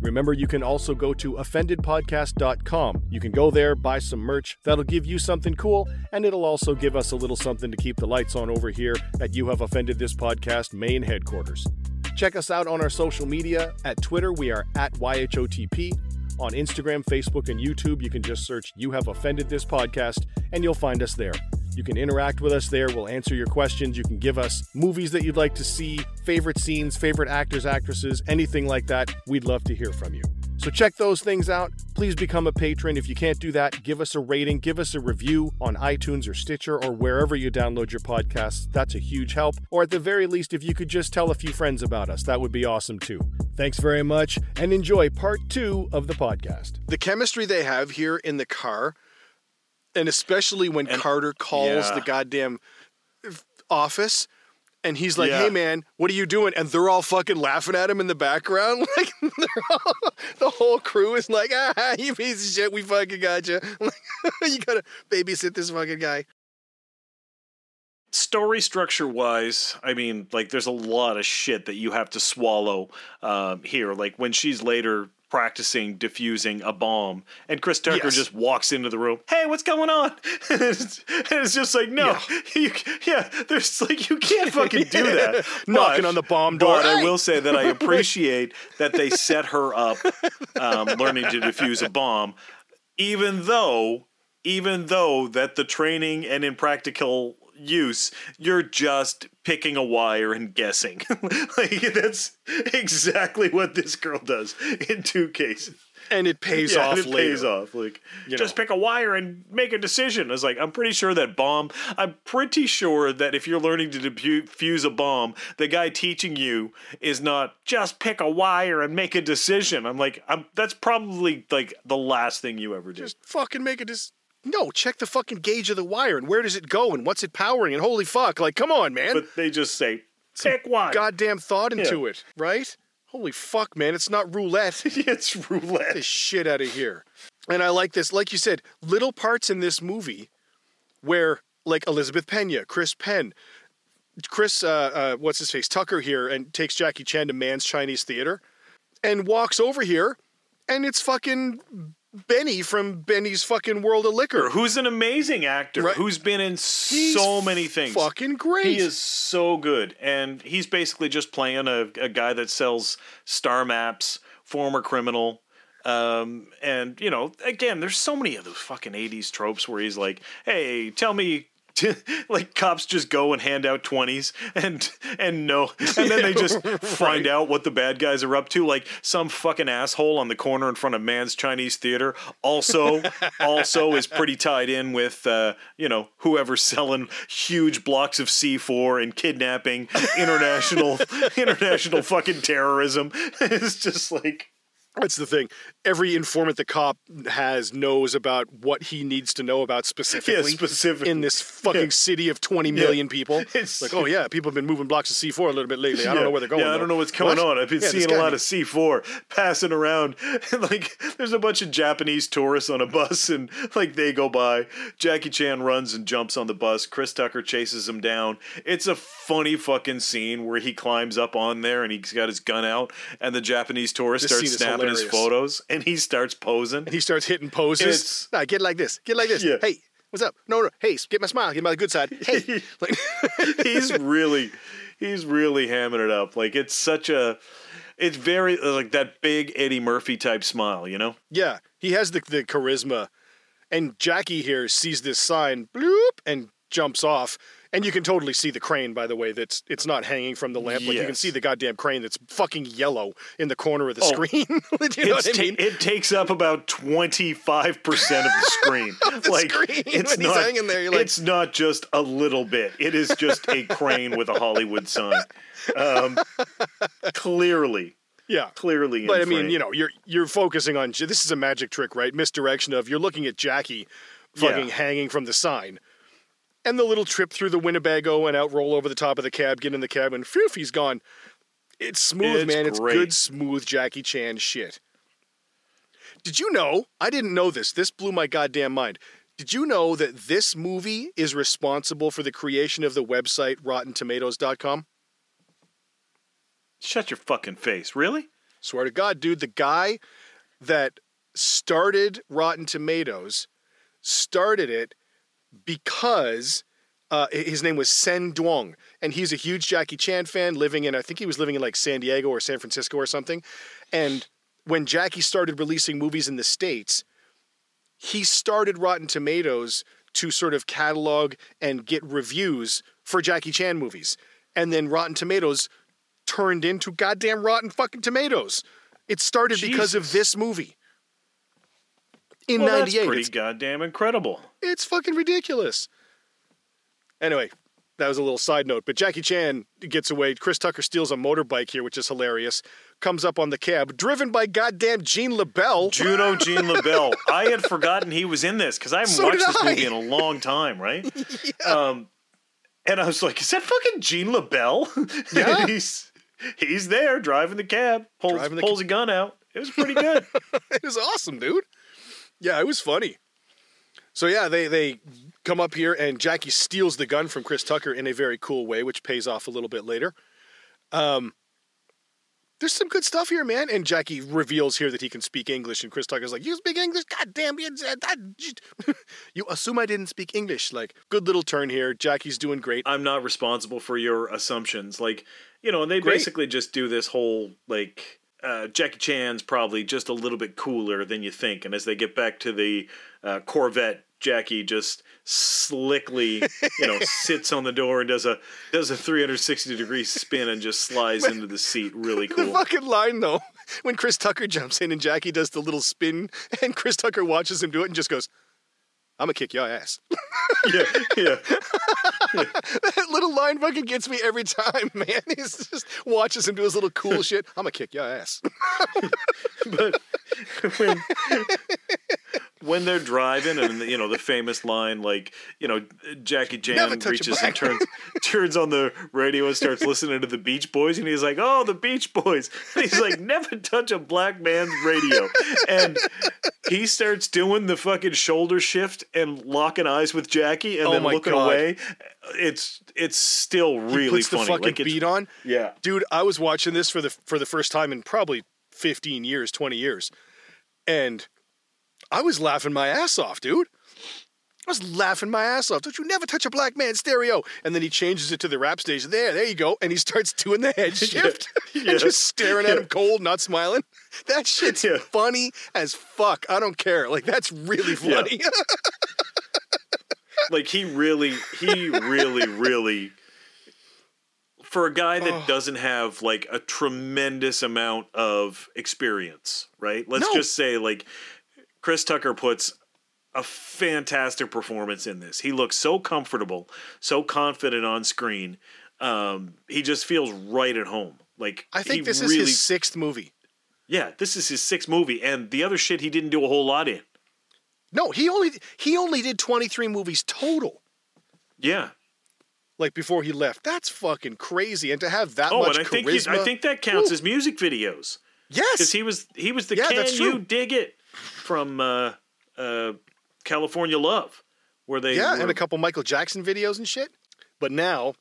Remember, you can also go to offendedpodcast.com. You can go there, buy some merch. That'll give you something cool, and it'll also give us a little something to keep the lights on over here at You Have Offended This Podcast main headquarters. Check us out on our social media. At Twitter, we are at YHOTP. On Instagram, Facebook, and YouTube, you can just search You Have Offended This Podcast, and you'll find us there. You can interact with us there. We'll answer your questions. You can give us movies that you'd like to see, favorite scenes, favorite actors, actresses, anything like that. We'd love to hear from you. So check those things out. Please become a patron. If you can't do that, give us a rating, give us a review on iTunes or Stitcher or wherever you download your podcasts. That's a huge help. Or at the very least, if you could just tell a few friends about us, that would be awesome too. Thanks very much and enjoy part two of the podcast. the chemistry they have here in the car, and especially when And- Carter calls yeah. the goddamn office, and he's like, Yeah. "Hey man, what are you doing?" And they're all fucking laughing at him in the background. Like all, the whole crew is like, "Ah, you piece of shit, we fucking got you. you gotta babysit this fucking guy." story structure wise i mean like there's a lot of shit that you have to swallow um, here like when she's later practicing diffusing a bomb. And chris tucker Yes. just walks into the room hey what's going on? And it's, and it's just like no you, yeah there's like you can't fucking do that. Knocking But- on the bomb door. but I will say that I appreciate that they set her up um, learning to defuse a bomb, even though, even though that the training and in practical use, you're just picking a wire and guessing. like that's exactly what this girl does in two cases. and it pays Yeah, off it later. pays off. Like, You just know. pick a wire and make a decision. I was like, I'm pretty sure that bomb. I'm pretty sure that if you're learning to defuse a bomb, the guy teaching you is not just pick a wire and make a decision. I'm like, I'm. That's probably like the last thing you ever do. Just fucking make a as. No, check the fucking gauge of the wire and where does it go and what's it powering and holy fuck, like come on, man. but they just say pick one. goddamn thought into it, right? Holy fuck, man! It's not roulette. it's Get roulette. the shit out of here. And I like this, like you said, little parts in this movie where, like Elizabeth Pena, Chris Penn, Chris, uh, uh, what's his face, Tucker here, and takes Jackie Chan to Mann's Chinese Theater, and walks over here, and it's fucking Benny from Benny's fucking World of Liquor. Who's an amazing actor? Right. Who's been in He's so many things? Fucking great. He is so good, and he's basically just playing a, a guy that sells star maps, former criminal. Um, and you know, again, there's so many of those fucking '80s tropes where he's like, "Hey, tell me." like cops just go and hand out 20s and and no and then they just find out what the bad guys are up to. Like some fucking asshole on the corner in front of mann's chinese theater also also is pretty tied in with uh you know whoever's selling huge blocks of c4 and kidnapping international international fucking terrorism. It's just like That's the thing. Every informant the cop has knows about what he needs to know about specifically. specifically. In this fucking city of 20 million people. It's- like, oh yeah, people have been moving blocks of C4 a little bit lately. I don't Yeah. know where they're going. Yeah, I don't know what's going What? on. I've been Yeah, seeing a lot of C4 passing around. like, there's a bunch of Japanese tourists on a bus, and like they go by. Jackie Chan runs and jumps on the bus. Chris Tucker chases him down. It's a funny fucking scene where he climbs up on there and he's got his gun out, and the Japanese tourist This starts scene is his photos, and he starts posing. And he starts hitting poses. Nah, get like this. Get like this. Yeah. Hey, what's up? No, no. Hey, get my smile. Get my good side. Hey. like, he's really he's really hamming it up like it's such a it's very like that big eddie murphy type smile you know yeah, he has the, the charisma. And Jackie here sees this sign, bloop, and jumps off. And you can totally see the crane, by the way. That's it's not hanging from the lamp. Like you can see the goddamn crane that's fucking yellow in the corner of the Oh, screen. you know I mean? it takes up about twenty five percent of the screen. the like screen, it's not. hanging there, like- it's not just a little bit. It is just a crane with a Hollywood sign. Um, clearly, yeah. clearly. But I mean, you know, you're you're focusing on this is a magic trick, right? Misdirection of you're looking at Jackie fucking Yeah. hanging from the sign. And the little trip through the Winnebago and out roll over the top of the cab, get in the cab, and phew, he's gone. It's smooth, It's man. It's good, smooth Jackie Chan shit. Did you know? I didn't know this. This blew my goddamn mind. Did you know that this movie is responsible for the creation of the website RottenTomatoes.com? Shut your fucking face. Really? Swear to God, dude, the guy that started Rotten Tomatoes started it because uh, his name was Senh Duong, and he's a huge Jackie Chan fan, living in I think he was living in like San Diego or San Francisco or something. And when Jackie started releasing movies in the states, he started Rotten Tomatoes to sort of catalog and get reviews for Jackie Chan movies, and then Rotten Tomatoes turned into goddamn Rotten fucking Tomatoes. It started because of this movie in Well, that's '98. pretty It's, goddamn incredible. It's fucking ridiculous. Anyway, that was a little side note. But Jackie Chan gets away. Chris Tucker steals a motorbike here, which is hilarious. Comes up on the cab, driven by goddamn Gene LeBell. Juno Gene LeBell. I had forgotten he was in this because I haven't So watched this I. movie in a long time, right? Um, and I was like, "Is that fucking Gene LeBell?" Yeah. He's he's there driving the cab, pulls Driving the pulls a gun out. It was pretty good. it was awesome, dude. Yeah, it was funny. So yeah, they they come up here and Jackie steals the gun from Chris Tucker in a very cool way, which pays off a little bit later. Um, there's some good stuff here, man. And Jackie reveals here that he can speak English, and Chris Tucker's like, "You speak English? God damn you! You assume I didn't speak English." Like, good little turn here. Jackie's doing great. I'm not responsible for your assumptions. Like, you know, and they Great. basically just do this whole like uh, Jackie Chan's probably just a little bit cooler than you think. And as they get back to the uh, Corvette, Jackie just slickly, you know, sits on the door and does a does a 360 degree spin and just slides into the seat. Really cool. The fucking line though, when Chris Tucker jumps in and Jackie does the little spin, and Chris Tucker watches him do it and just goes, "I'm gonna kick your ass." yeah, yeah. that little line fucking gets me every time, man. He's just watches him do his little cool shit. I'm gonna kick your ass. but when when they're driving and you know the famous line like you know Jackie Never Chan reaches and turns turns on the radio and starts listening to the Beach Boys and he's like oh the Beach Boys and he's like never touch a black man's radio and he starts doing the fucking shoulder shift and locking eyes with Jackie and Oh then looking God. away it's it's still really he puts funny the fucking like beat on. yeah Dude, I was watching this for the for the first time in probably 15 years, 20 years. And I was laughing my ass off, dude. I was laughing my ass off. Don't you never touch a black man's stereo. And then he changes it to the rap station. There, there you go. And he starts doing the head shift Yeah. and just staring at him cold, not smiling. That shit's Yeah. funny as fuck. I don't care. Like, that's really Yeah. funny. like he really he really really for a guy that Oh. doesn't have like a tremendous amount of experience right let's No. just say like chris tucker puts a fantastic performance in this he looks so comfortable so confident on screen um, he just feels right at home like I think this is his sixth movie. yeah this is his sixth movie and the other shit he didn't do a whole lot in No, he only he only did 23 movies total. yeah like before he left. That's fucking crazy. And to have that oh much and i think charisma, he, i think that counts Woo. as music videos yes, because he was he was the Yeah, "Can You. Dig It" from uh, uh, California Love, where they yeah, were, and a couple Michael Jackson videos and shit. But now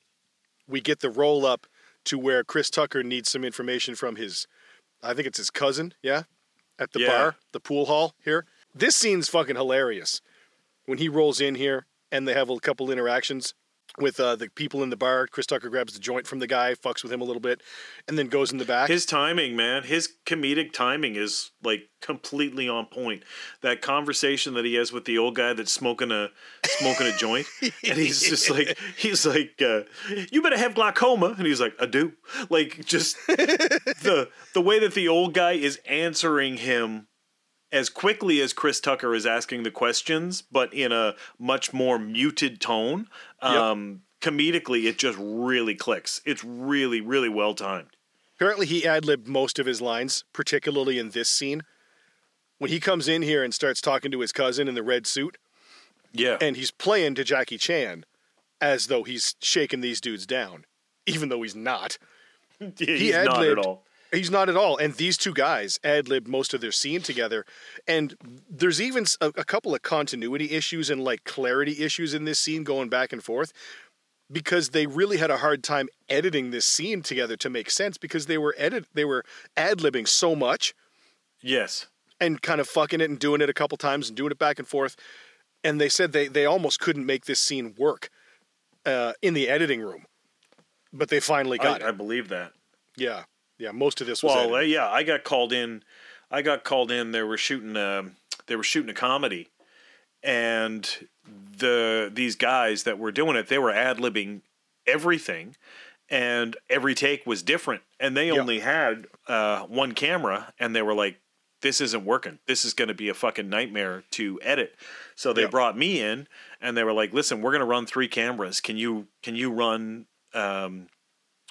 we get the roll up to where Chris Tucker needs some information from his, I think it's his cousin, yeah, at the Yeah. bar, the pool hall here. This scene's fucking hilarious when he rolls in here and they have a couple interactions. With uh, the people in the bar. Chris Tucker grabs the joint from the guy, fucks with him a little bit, and then goes in the back. His timing, man, his comedic timing is like completely on point. That conversation that he has with the old guy that's smoking a smoking a joint, and he's just like he's like, uh, "You better have glaucoma," and he's like, "I do." Like just the the way that the old guy is answering him as quickly as Chris Tucker is asking the questions, but in a much more muted tone. Um, Comedically, it just really clicks. It's really, really well timed. Apparently, he ad libbed most of his lines, particularly in this scene. When he comes in here and starts talking to his cousin in the red suit, Yeah, and he's playing to Jackie Chan as though he's shaking these dudes down, even though he's not. he's not at ad-libbed- all. He's not at all. And these two guys ad libbed most of their scene together. And there's even a couple of continuity issues and like clarity issues in this scene going back and forth because they really had a hard time editing this scene together to make sense because they were edit they were ad libbing so much Yes. and kind of fucking it and doing it a couple times and doing it back and forth. And they said they, they almost couldn't make this scene work uh, in the editing room. But they finally got I, I believe that. Yeah. Yeah. Most of this was. Well, edited. yeah, I got called in. I got called in. They were shooting. Um, they were shooting a comedy, and the these guys that were doing it, they were ad libbing everything, and every take was different. And they Yeah. only had uh, one camera, and they were like, "This isn't working. This is going to be a fucking nightmare to edit." So they Yeah. brought me in, and they were like, "Listen, we're going to run three cameras. Can you can you run?" Um,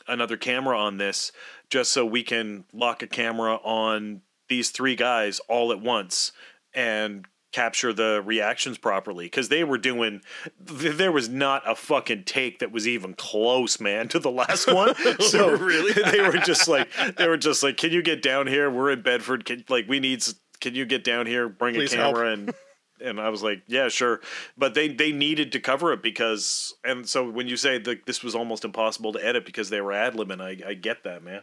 another camera on this just so we can lock a camera on these three guys all at once and capture the reactions properly. Because they were doing th- there was not a fucking take that was even close man to the last one. So really? they were just like they were just like can you get down here? We're in bedford. Can, like we need can you get down here? Bring Please a help. camera and and I was like, yeah, sure. But they they needed to cover it because, and so when you say that this was almost impossible to edit because they were ad libbing, I, I get that, man.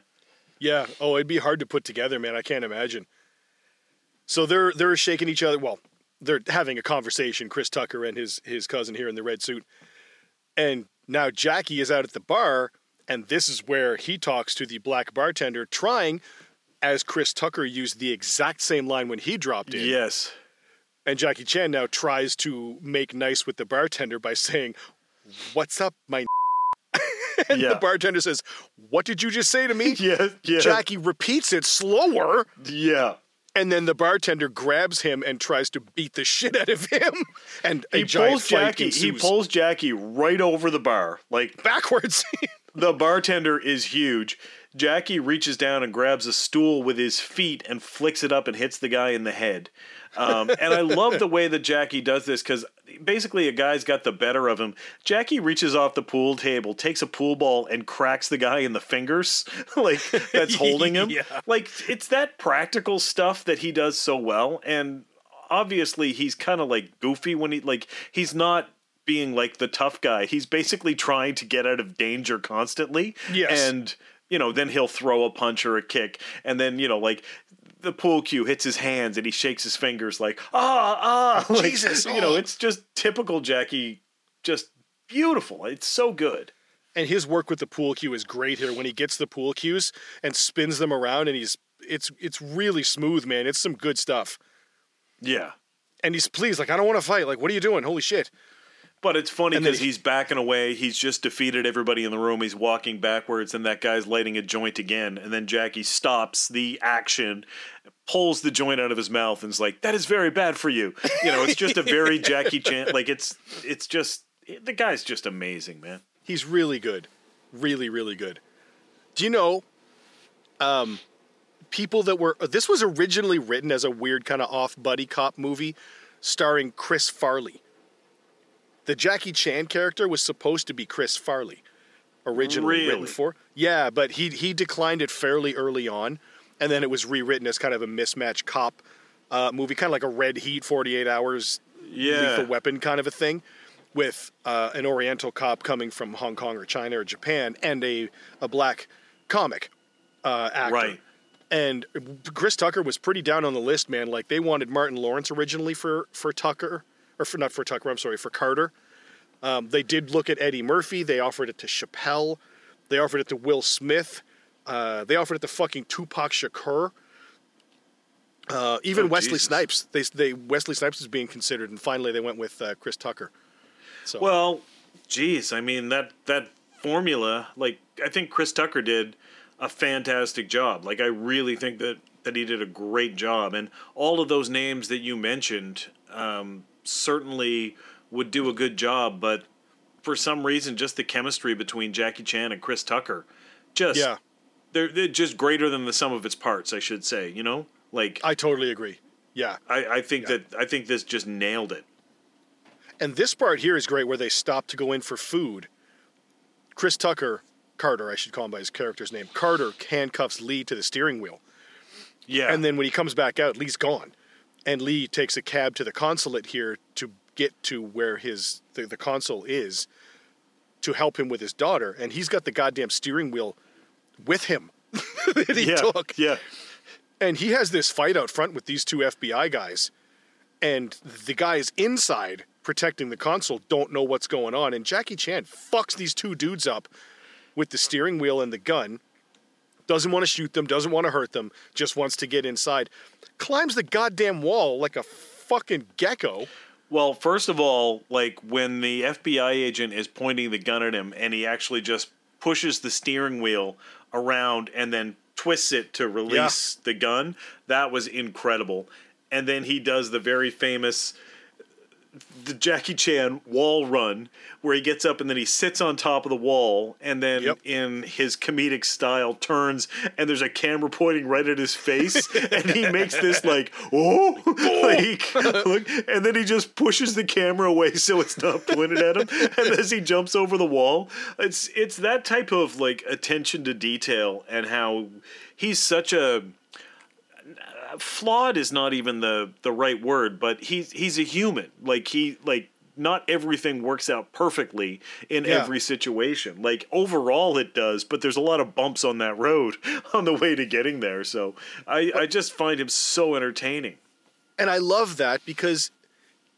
Yeah. Oh, it'd be hard to put together, man. I can't imagine. So they're they're shaking each other. Well, they're having a conversation. Chris Tucker and his his cousin here in the red suit, and now Jackie is out at the bar, and this is where he talks to the black bartender, trying, as Chris Tucker used the exact same line when he dropped in. Yes. And Jackie Chan now tries to make nice with the bartender by saying, "What's up, my?" and Yeah. the bartender says, "What did you just say to me?" Yeah. Yeah. Jackie repeats it slower, Yeah. and then the bartender grabs him and tries to beat the shit out of him. And He pulls Jackie. He pulls Jackie right over the bar. Like backwards. the bartender is huge. Jackie reaches down and grabs a stool with his feet and flicks it up and hits the guy in the head. Um, and I love the way that Jackie does this because basically a guy's got the better of him. Jackie reaches off the pool table, takes a pool ball, and cracks the guy in the fingers, like that's holding him. Yeah. Like it's that practical stuff that he does so well. And obviously, he's kind of like goofy when he like he's not being like the tough guy. He's basically trying to get out of danger constantly. Yes. And you know, then he'll throw a punch or a kick, and then you know, like the pool cue hits his hands and he shakes his fingers like ah ah. Like, Jesus, you know, oh. it's just typical Jackie. Just beautiful. It's so good. and his work with the pool cue is great here. When he gets the pool cues and spins them around, and he's it's it's really smooth, man. It's some good stuff. Yeah. And he's pleased, like I don't want to fight. Like what are you doing? Holy shit! But it's funny because he's backing away. He's just defeated everybody in the room. He's walking backwards, and that guy's lighting a joint again. And then Jackie stops the action, pulls the joint out of his mouth, and is like, "That is very bad for you." You know, it's just a very Jackie Chan. Like it's it's just the guy's just amazing, man. He's really good, really really good. Do you know, um, people that were this was originally written as a weird kind of off buddy cop movie, starring Chris Farley. The Jackie Chan character was supposed to be Chris Farley, originally written for. Yeah, but he he declined it fairly early on, and then it was rewritten as kind of a mismatch cop uh, movie, kind of like a Red Heat, Forty Eight Hours, Yeah. Lethal Weapon kind of a thing, with uh, an Oriental cop coming from Hong Kong or China or Japan, and a a black comic uh, actor. Right. And Chris Tucker was pretty down on the list, man. Like they wanted Martin Lawrence originally for for Tucker, or for not for Tucker. I'm sorry, for Carter. Um, they did look at Eddie Murphy. They offered it to Chappelle. They offered it to Will Smith. Uh, they offered it to fucking Tupac Shakur. Uh, even Oh, Wesley Jesus. Snipes. They, they Wesley Snipes was being considered, and finally they went with uh, Chris Tucker. So Well, geez, I mean that that formula, like I think Chris Tucker did a fantastic job. Like I really think that that he did a great job, and all of those names that you mentioned um, certainly would do a good job. But for some reason, just the chemistry between Jackie Chan and Chris Tucker, just yeah, they're, they're just greater than the sum of its parts. I should say, you know, like I totally agree. Yeah, I, I think that I think this just nailed it. And this part here is great where they stop to go in for food. Chris Tucker, Carter, I should call him by his character's name, Carter handcuffs Lee to the steering wheel. Yeah, And then when he comes back out, Lee's gone. And Lee takes a cab to the consulate here to get to where his the, the consul is to help him with his daughter. And he's got the goddamn steering wheel with him that he yeah, took. yeah. And he has this fight out front with these two FBI guys. And the guys inside protecting the console don't know what's going on. And Jackie Chan fucks these two dudes up with the steering wheel and the gun. Doesn't want to shoot them, doesn't want to hurt them, just wants to get inside. Climbs the goddamn wall like a fucking gecko. Well, first of all, like when the FBI agent is pointing the gun at him and he actually just pushes the steering wheel around and then twists it to release the gun, that was incredible. And then he does the very famous the Jackie Chan wall run where he gets up and then he sits on top of the wall and then Yep. in his comedic style turns and there's a camera pointing right at his face and he makes this like oh, oh like look and then he just pushes the camera away so it's not pointed at him and as he jumps over the wall it's it's that type of like attention to detail and how he's such a flawed is not even the the right word, but he's he's a human. Like he like not everything works out perfectly in Yeah. every situation. Like overall it does, but there's a lot of bumps on that road on the way to getting there. So I I just find him so entertaining. And I love that because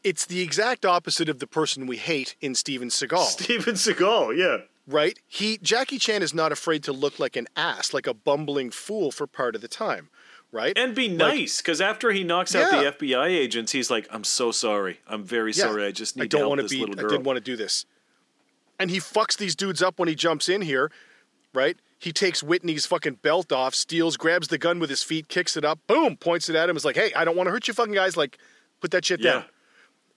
it's the exact opposite of the person we hate in Steven Seagal. Steven Seagal, yeah. right? He Jackie Chan is not afraid to look like an ass, like a bumbling fool for part of the time, right? And be nice, because after he knocks out the FBI agents, he's like, "I'm so sorry. I'm very Yeah. sorry. I just need I don't want to be. I didn't want to do this. And he fucks these dudes up when he jumps in here, right? He takes Whitney's fucking belt off, steals, grabs the gun with his feet, kicks it up, boom, points it at him. Is like, hey, I don't want to hurt you, fucking guys. Like, put that shit Yeah. down.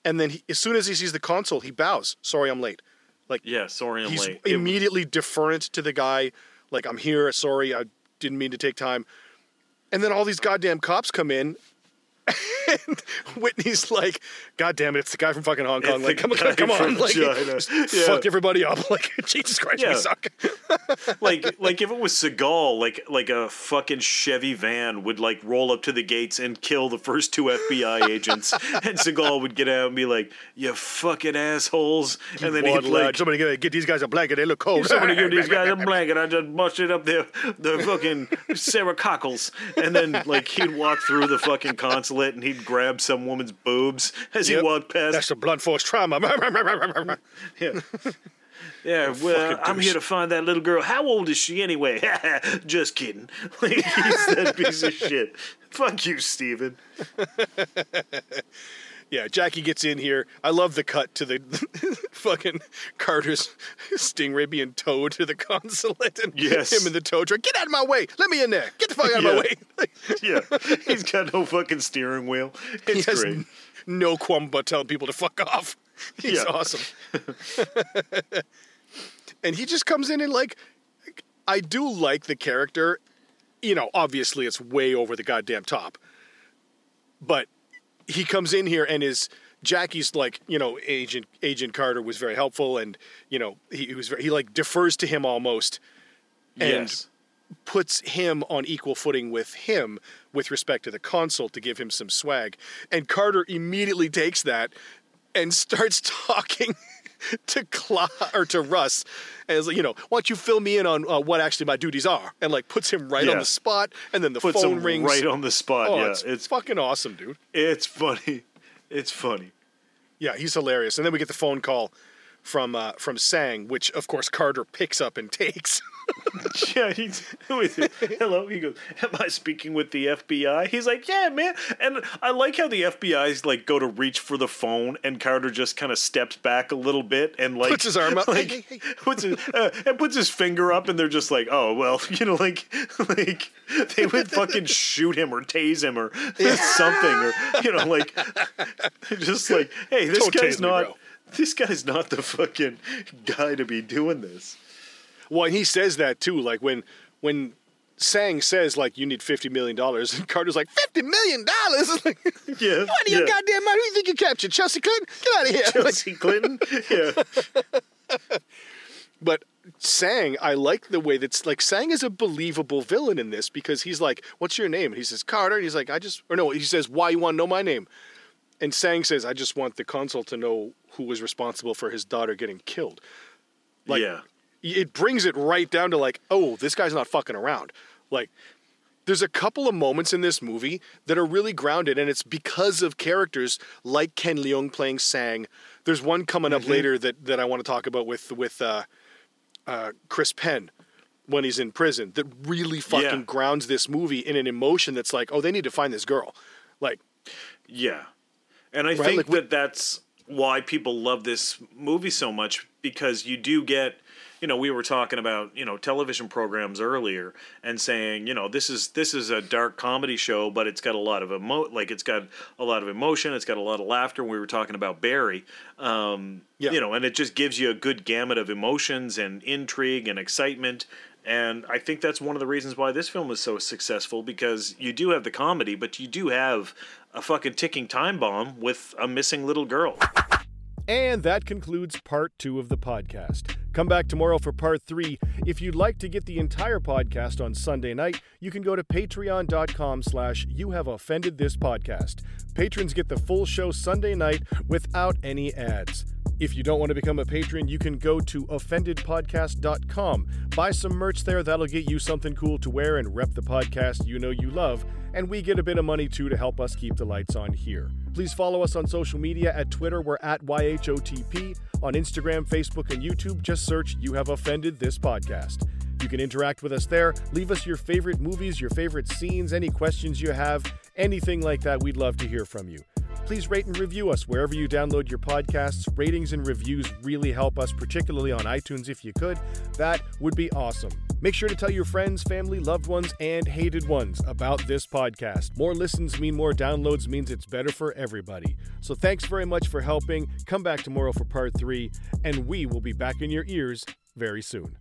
And then he, as soon as he sees the console, he bows. Sorry, I'm late. Like, yeah, sorry, I'm he's late. Immediately deferent to the guy. Like, I'm here. Sorry, I didn't mean to take time. And then all these goddamn cops come in. And Whitney's like, God damn it, it's the guy from fucking Hong Kong. It's Like, come on, come on. Like, China. Yeah. fuck everybody up. Like, Jesus Christ, Yeah. we suck. like like if it was Seagal, like like a fucking Chevy van would like roll up to the gates and kill the first two FBI agents, and Seagal would get out and be like, "You fucking assholes," and then he'd lad. like. Somebody get, get these guys a blanket. They look cold. Somebody give these guys a blanket. I just busted up their the fucking Sarah cockles, and then like he'd walk through the fucking consulate and he'd grab some woman's boobs as Yep. he walked past. That's the blunt force trauma. Yeah. Yeah, well, I'm here to find that little girl. How old is she anyway? Just kidding. Like, he's that piece of shit. Fuck you, Steven. Yeah, Jackie gets in here. I love the cut to the fucking Carter's stingray being towed to the consulate and Yes. him in the tow truck. Get out of my way. Let me in there. Get the fuck out of my way. Yeah, he's got no fucking steering wheel. he It's has great. no qualm about telling people to fuck off. He's Yeah. awesome. and he just comes in and like I do like the character. You know, obviously it's way over the goddamn top. But he comes in here and is Jackie's like, you know, Agent Agent Carter was very helpful and, you know, he, he was very, he like defers to him almost and yes. puts him on equal footing with him with respect to the consul to give him some swag. And Carter immediately takes that and starts talking to Cla or to Russ, and is like, you know, why don't you fill me in on uh, what actually my duties are? And like puts him right on the spot, and then the Puts phone rings. right on the spot. oh, yeah, it's, it's fucking awesome, dude. it's funny. It's funny. Yeah, he's hilarious. And then we get the phone call from uh, from Sang, which of course Carter picks up and takes. yeah, he's who is it? Hello, he goes. Am I speaking with the FBI? He's like, yeah, man. And I like how the FBI's like go to reach for the phone, and Carter just kind of steps back a little bit and like Puts his arm up. like Hey, hey, hey. puts his uh, and puts his finger up, and they're just like, oh well, you know, like like they would fucking shoot him or tase him or something, or you know, like just like, hey, this Don't guy's tase me, not. This guy's not the fucking guy to be doing this. Well, and he says that too. Like when when Sang says like you need fifty million dollars, and Carter's like fifty million dollars. Like, Yeah, what are you yeah. goddamn mind? Who do you think you captured? Chelsea Clinton? Get out of here! Chelsea Clinton. Yeah. But Sang, I like the way that's like Sang is a believable villain in this because he's like, "What's your name?" And he says Carter. And he's like, "I just," or no, he says, "Why you want to know my name?" And Sang says, "I just want the consul to know who was responsible for his daughter getting killed." Like, yeah. It brings it right down to like, oh, this guy's not fucking around. Like, there's a couple of moments in this movie that are really grounded, and it's because of characters like Ken Leung playing Sang. There's one coming Mm-hmm. up later that, that I want to talk about with with uh, uh, Chris Penn when he's in prison that really fucking Yeah. grounds this movie in an emotion that's like, oh, they need to find this girl. Like, Yeah. And I Right, think like, we- that that's why people love this movie so much because you do get you know we were talking about you know television programs earlier and saying you know this is this is a dark comedy show but it's got a lot of emo like it's got a lot of emotion it's got a lot of laughter we were talking about Barry um Yeah. you know and it just gives you a good gamut of emotions and intrigue and excitement and I think that's one of the reasons why this film is so successful because you do have the comedy, but you do have a fucking ticking time bomb with a missing little girl. And that concludes part two of the podcast. Come back tomorrow for part three. If you'd like to get the entire podcast on Sunday night, you can go to patreon.com slash you have offended this podcast. Patrons get the full show Sunday night without any ads. If you don't want to become a patron, you can go to offendedpodcast.com. Buy some merch there, that'll get you something cool to wear and rep the podcast you know you love, and we get a bit of money too to help us keep the lights on here. Please follow us on social media at Twitter, we're at YHOTP. On Instagram, Facebook, and YouTube, just search You Have Offended This Podcast. You can interact with us there. Leave us your favorite movies, your favorite scenes, any questions you have, anything like that. We'd love to hear from you. Please rate and review us wherever you download your podcasts. Ratings and reviews really help us, particularly on iTunes if you could. That would be awesome. Make sure to tell your friends, family, loved ones, and hated ones about this podcast. More listens mean more downloads means it's better for everybody. So thanks very much for helping. Come back tomorrow for part three, and we will be back in your ears very soon.